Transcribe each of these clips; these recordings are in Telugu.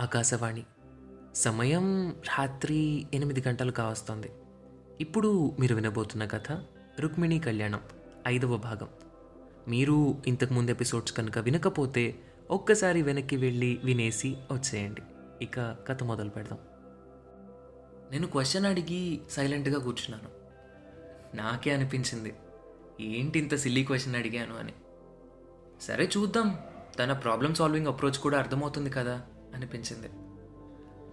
ఆకాశవాణి. సమయం రాత్రి ఎనిమిది గంటలు కావస్తోంది. ఇప్పుడు మీరు వినబోతున్న కథ రుక్మిణి కళ్యాణం ఐదవ భాగం. మీరు ఇంతకు ముందు ఎపిసోడ్స్ కనుక వినకపోతే ఒక్కసారి వెనక్కి వెళ్ళి వినేసి వచ్చేయండి. ఇక కథ మొదలు పెడదాం. నేను క్వశ్చన్ అడిగి సైలెంట్గా కూర్చున్నాను. నాకే అనిపించింది ఏంటి ఇంత సిల్లీ క్వశ్చన్ అడిగాను అని. సరే చూద్దాం తన ప్రాబ్లమ్ సాల్వింగ్ అప్రోచ్ కూడా అర్థమవుతుంది కదా. అనిపించింది.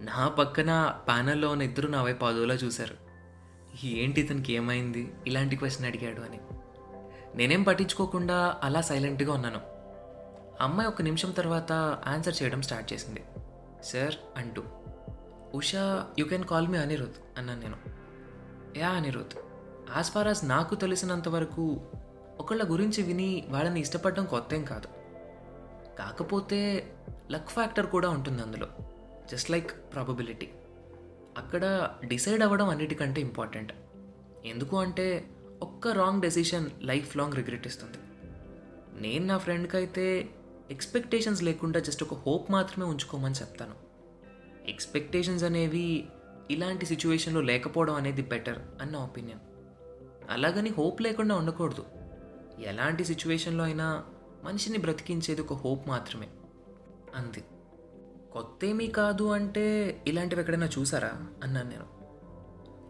నా పక్కన ప్యానల్లో ఉన్న ఇద్దరు నా వైపు అదోలా చూశారు. ఏంటి ఇతనికి ఏమైంది? ఇలాంటి క్వశ్చన్ అడిగాడు అని. నేనేం పట్టించుకోకుండా అలా సైలెంట్గా ఉన్నాను. అమ్మాయి ఒక నిమిషం తర్వాత ఆన్సర్ చేయడం స్టార్ట్ చేసింది. సార్ అంటూ. Usha you can call me Anirudh అన్నాను నేను. Yeah Anirudh. As far as నాకు తెలిసినంత వరకు ఒకళ్ళ గురించి విని వాళ్ళని ఇష్టపడడం కొత్త ఏం కాదు. కాకపోతే లక్ ఫ్యాక్టర్ కూడా ఉంటుంది అందులో. Just like probability. అక్కడ డిసైడ్ అవ్వడం అన్నిటికంటే ఇంపార్టెంట్. ఎందుకు అంటే ఒక్క wrong decision life long regret ఇస్తుంది. నేను నా ఫ్రెండ్కి అయితే ఎక్స్పెక్టేషన్స్ లేకుండా జస్ట్ ఒక హోప్ మాత్రమే ఉంచుకోమని చెప్తాను. ఎక్స్పెక్టేషన్స్ అనేవి ఇలాంటి సిచ్యువేషన్లో లేకపోవడం అనేది బెటర్ అన్న ఒపీనియన్. అలాగని హోప్ లేకుండా ఉండకూడదు. ఎలాంటి సిచ్యువేషన్లో అయినా మనిషిని బ్రతికించేది ఒక హోప్ మాత్రమే. అంది. కొత్త ఏమీ కాదు అంటే ఇలాంటివి ఎక్కడైనా చూసారా? అన్నాను నేను.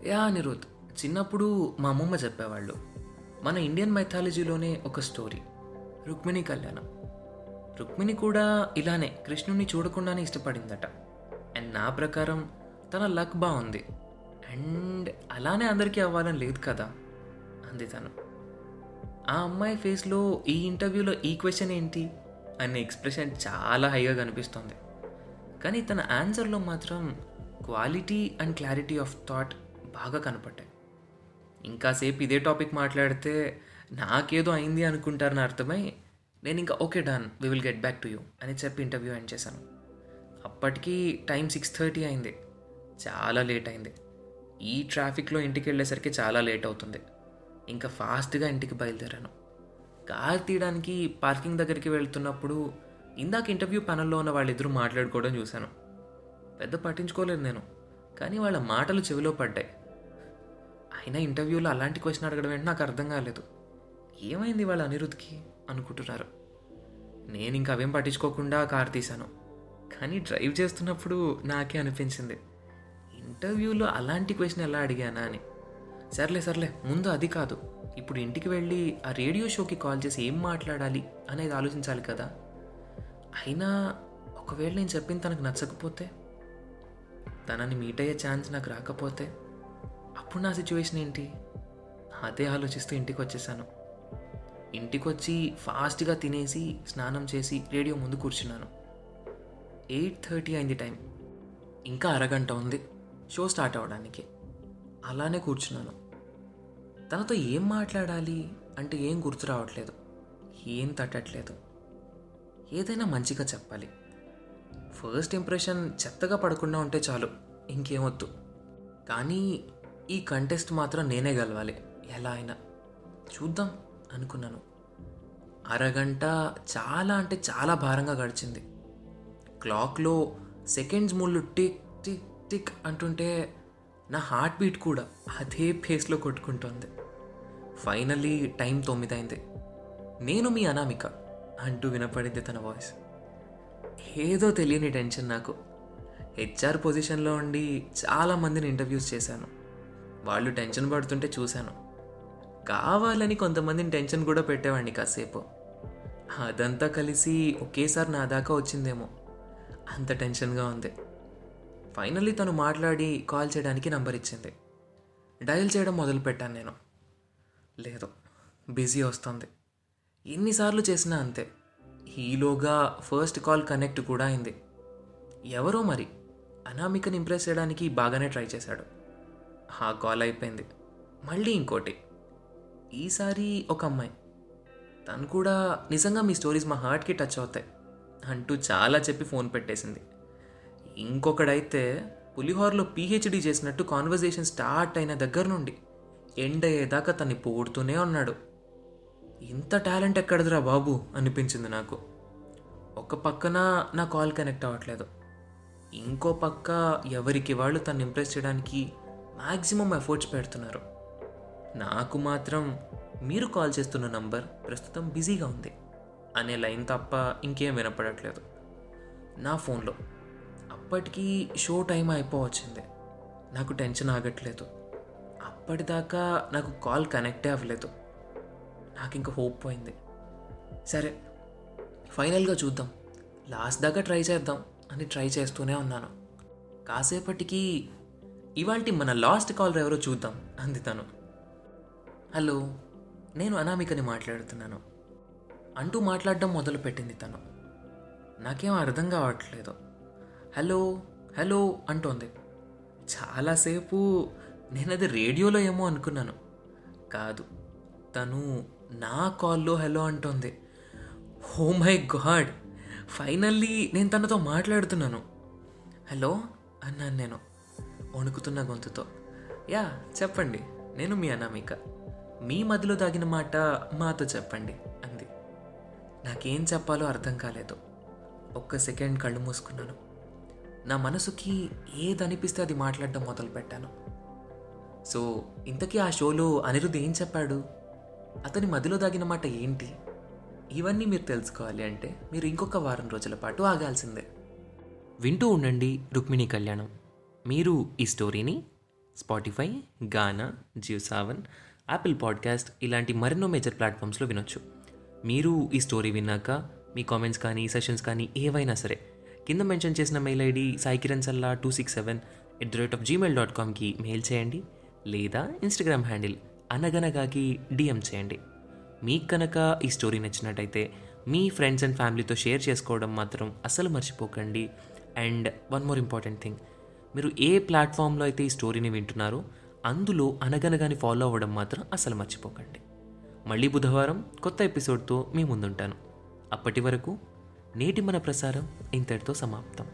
యా అనిరుద్ చిన్నప్పుడు మా అమ్మమ్మ చెప్పేవాళ్ళు. మన ఇండియన్ మైథాలజీలోనే ఒక స్టోరీ. రుక్మిణి కళ్యాణం. రుక్మిణి కూడా ఇలానే కృష్ణుని చూడకుండానే ఇష్టపడిందట. అండ్ నా ప్రకారం తన లక్ బాగుంది. అండ్ అలానే అందరికీ అవ్వాలని లేదు కదా? అంది తను. ఆ అమ్మాయి ఫేస్లో ఈ ఇంటర్వ్యూలో ఈ క్వశ్చన్ ఏంటి అనే ఎక్స్ప్రెషన్ చాలా హైగా కనిపిస్తుంది. కానీ తన ఆన్సర్లో మాత్రం quality and clarity of thought బాగా కనపడ్డాయి. ఇంకాసేపు ఇదే టాపిక్ మాట్లాడితే నాకేదో అయింది అనుకుంటారని అర్థమై నేను ఇంకా okay done we will get back to you అని చెప్పి ఇంటర్వ్యూ ఎండ్ చేశాను. అప్పటికి టైం సిక్స్ థర్టీ అయింది. చాలా లేట్ అయింది. ఈ ట్రాఫిక్లో ఇంటికి వెళ్ళేసరికి చాలా లేట్ అవుతుంది. ఇంకా ఫాస్ట్గా ఇంటికి బయలుదేరాను. కార్ తీయడానికి పార్కింగ్ దగ్గరికి వెళ్తున్నప్పుడు ఇందాక ఇంటర్వ్యూ ప్యానల్లో ఉన్న వాళ్ళిద్దరూ మాట్లాడుకోవడం చూశాను. పెద్ద పట్టించుకోలేదు నేను కానీ వాళ్ళ మాటలు చెవిలో పడ్డాయి. అయినా ఇంటర్వ్యూలో అలాంటి క్వశ్చన్ అడగడం ఏంటి నాకు అర్థం కాలేదు. ఏమైంది వాళ్ళ అనిరుద్ధ్కి? అనుకుంటున్నారు. నేను ఇంకా అవేం పట్టించుకోకుండా కార్ తీశాను. కానీ డ్రైవ్ చేస్తున్నప్పుడు నాకే అనిపించింది ఇంటర్వ్యూలో అలాంటి క్వశ్చన్ ఎలా అడిగానా అని. సర్లే సర్లే ముందు అది కాదు. ఇప్పుడు ఇంటికి వెళ్ళి ఆ రేడియో షోకి కాల్ చేసి ఏం మాట్లాడాలి అనేది ఆలోచించాలి కదా. అయినా ఒకవేళ నేను చెప్పింది తనకు నచ్చకపోతే? తనని మీట్ అయ్యే ఛాన్స్ నాకు రాకపోతే? అప్పుడు నా సిచ్యువేషన్ ఏంటి? అదే ఆలోచిస్తూ ఇంటికి వచ్చేసాను. ఇంటికి వచ్చి ఫాస్ట్గా తినేసి స్నానం చేసి రేడియో ముందు కూర్చున్నాను. ఎయిట్ థర్టీ అయింది టైం. ఇంకా అరగంట ఉంది. షో స్టార్ట్ అవ్వడానికి. అలానే కూర్చున్నాను. తనతో ఏం మాట్లాడాలి అంటే ఏం గుర్తు రావట్లేదు ఏం తట్టట్లేదు. ఏదైనా మంచిగా చెప్పాలి. ఫస్ట్ ఇంప్రెషన్ చెత్తగా పడకుండా ఉంటే చాలు ఇంకేమొద్దు కానీ ఈ కంటెస్ట్ మాత్రం నేనే గెలవాలి ఎలా అయినా. చూద్దాం అనుకున్నాను. అరగంట చాలా అంటే చాలా భారంగా గడిచింది. క్లాక్లో సెకండ్స్ ముళ్ళు టిక్ టిక్ టిక్ అంటుంటే నా హార్ట్ బీట్ కూడా అదే ఫేస్లో కొట్టుకుంటోంది. ఫైనల్లీ టైం తొమ్మిదైంది. నేను మీ అనామిక అంటూ వినపడింది తన వాయిస్. ఏదో తెలియని టెన్షన్ నాకు. హెచ్ఆర్ పొజిషన్లో ఉండి చాలామందిని ఇంటర్వ్యూస్ చేశాను. వాళ్ళు టెన్షన్ పడుతుంటే చూశాను. కావాలని కొంతమందిని టెన్షన్ కూడా పెట్టేవాడిని కాసేపు. అదంతా కలిసి ఒకేసారి నా దాకా వచ్చిందేమో. అంత టెన్షన్గా ఉంది. ఫైనల్లీ తను మాట్లాడి కాల్ చేయడానికి నంబర్ ఇచ్చింది. డయల్ చేయడం మొదలుపెట్టాను నేను. లేదు. బిజీ వస్తుంది. ఎన్నిసార్లు చేసినా అంతే. హీలోగా ఫస్ట్ కాల్ కనెక్ట్ కూడా అయింది. ఎవరో మరి అనామికని ఇంప్రెస్ చేయడానికి బాగానే ట్రై చేశాడు. ఆ కాల్ అయిపోయింది. మళ్ళీ ఇంకోటి. ఈసారి ఒక అమ్మాయి. తను కూడా నిజంగా మీ స్టోరీస్ మా హార్ట్కి టచ్ అవుతాయి. అంటూ చాలా చెప్పి ఫోన్ పెట్టేసింది. ఇంకొకడైతే పులిహోరలో పీహెచ్డీ చేసినట్టు కాన్వర్జేషన్ స్టార్ట్ అయిన దగ్గర నుండి ఎండ్ అయ్యేదాకా తన్ని పొగుడుతూనే ఉన్నాడు. ఇంత టాలెంట్ ఎక్కడదిరా బాబు? అనిపించింది నాకు. ఒక పక్కన నా కాల్ కనెక్ట్ అవ్వట్లేదు. ఇంకో పక్క ఎవరికి వాళ్ళు తను ఇంప్రెస్ చేయడానికి మ్యాక్సిమం ఎఫర్ట్స్ పెడుతున్నారు. నాకు మాత్రం మీరు కాల్ చేస్తున్న నంబర్ ప్రస్తుతం బిజీగా ఉంది అనే లైన్ తప్ప ఇంకేం వినపడట్లేదు. నా ఫోన్లో అప్పటికి షో టైం అయిపోవచ్చింది. నాకు టెన్షన్ ఆగట్లేదు. అప్పటిదాకా నాకు కాల్ కనెక్టే అవ్వలేదు. నాకు ఇంకా హోప్ పోయింది. సరే ఫైనల్గా చూద్దాం. లాస్ట్ దాకా ట్రై చేద్దాం అని ట్రై చేస్తూనే ఉన్నాను. కాసేపటికి ఇవాళ మన లాస్ట్ కాల్ ఎవరో చూద్దాం అంది తను. హలో నేను అనామికని మాట్లాడుతున్నాను. అంటూ మాట్లాడడం మొదలుపెట్టింది తను. నాకేం అర్థం కావట్లేదు. హలో హలో అంటోంది. చాలాసేపు నేను అది రేడియోలో ఏమో అనుకున్నాను. కాదు తను నా కాల్లో హలో అంటోంది. హో మై గాడ్ ఫైనల్లీ నేను తనతో మాట్లాడుతున్నాను. హలో అన్నాను నేను వణుకుతున్న గొంతుతో. యా చెప్పండి నేను మీ అనామిక. మీ మదిలో దాగిన మాట మాతో చెప్పండి అంది. నాకేం చెప్పాలో అర్థం కాలేదు. ఒక్క సెకండ్ కళ్ళు మూసుకున్నాను. నా మనసుకి ఏదనిపిస్తే అది మాట్లాడడం మొదలుపెట్టాను. సో ఇంతకీ ఆ షోలో అనిరుద్ధ్ ఏం చెప్పాడు? అతని మదిలో దాగిన మాట ఏంటి? ఇవన్నీ మీరు తెలుసుకోవాలి అంటే మీరు ఇంకొక వారం రోజుల పాటు ఆగాల్సిందే. వింటూ ఉండండి రుక్మిణి కళ్యాణం. మీరు ఈ స్టోరీని Spotify Gaana Jio Saavn Apple podcast ఇలాంటి మరెన్నో మేజర్ ప్లాట్ఫామ్స్లో వినొచ్చు. మీరు ఈ స్టోరీ విన్నాక మీ కామెంట్స్ కానీ సెషన్స్ కానీ ఏవైనా సరే కింద మెన్షన్ చేసిన mail ID Saikiran Salla two six seven at the rate of Gmail dot కామ్కి mail చేయండి. లేదా ఇన్స్టాగ్రామ్ హ్యాండిల్ అనగనగాకి డిఎం చేయండి. మీకు కనుక ఈ స్టోరీ నచ్చినట్టయితే మీ ఫ్రెండ్స్ అండ్ ఫ్యామిలీతో షేర్ చేసుకోవడం మాత్రం అసలు మర్చిపోకండి. And one more important thing మీరు ఏ ప్లాట్ఫామ్లో అయితే ఈ స్టోరీని వింటున్నారో అందులో అనగనగాని ఫాలో అవ్వడం మాత్రం అసలు మర్చిపోకండి. మళ్ళీ బుధవారం కొత్త ఎపిసోడ్తో మీ ముందుంటాను. అప్పటి వరకు నేటి మన ప్రసారం ఇంతటితో సమాప్తం.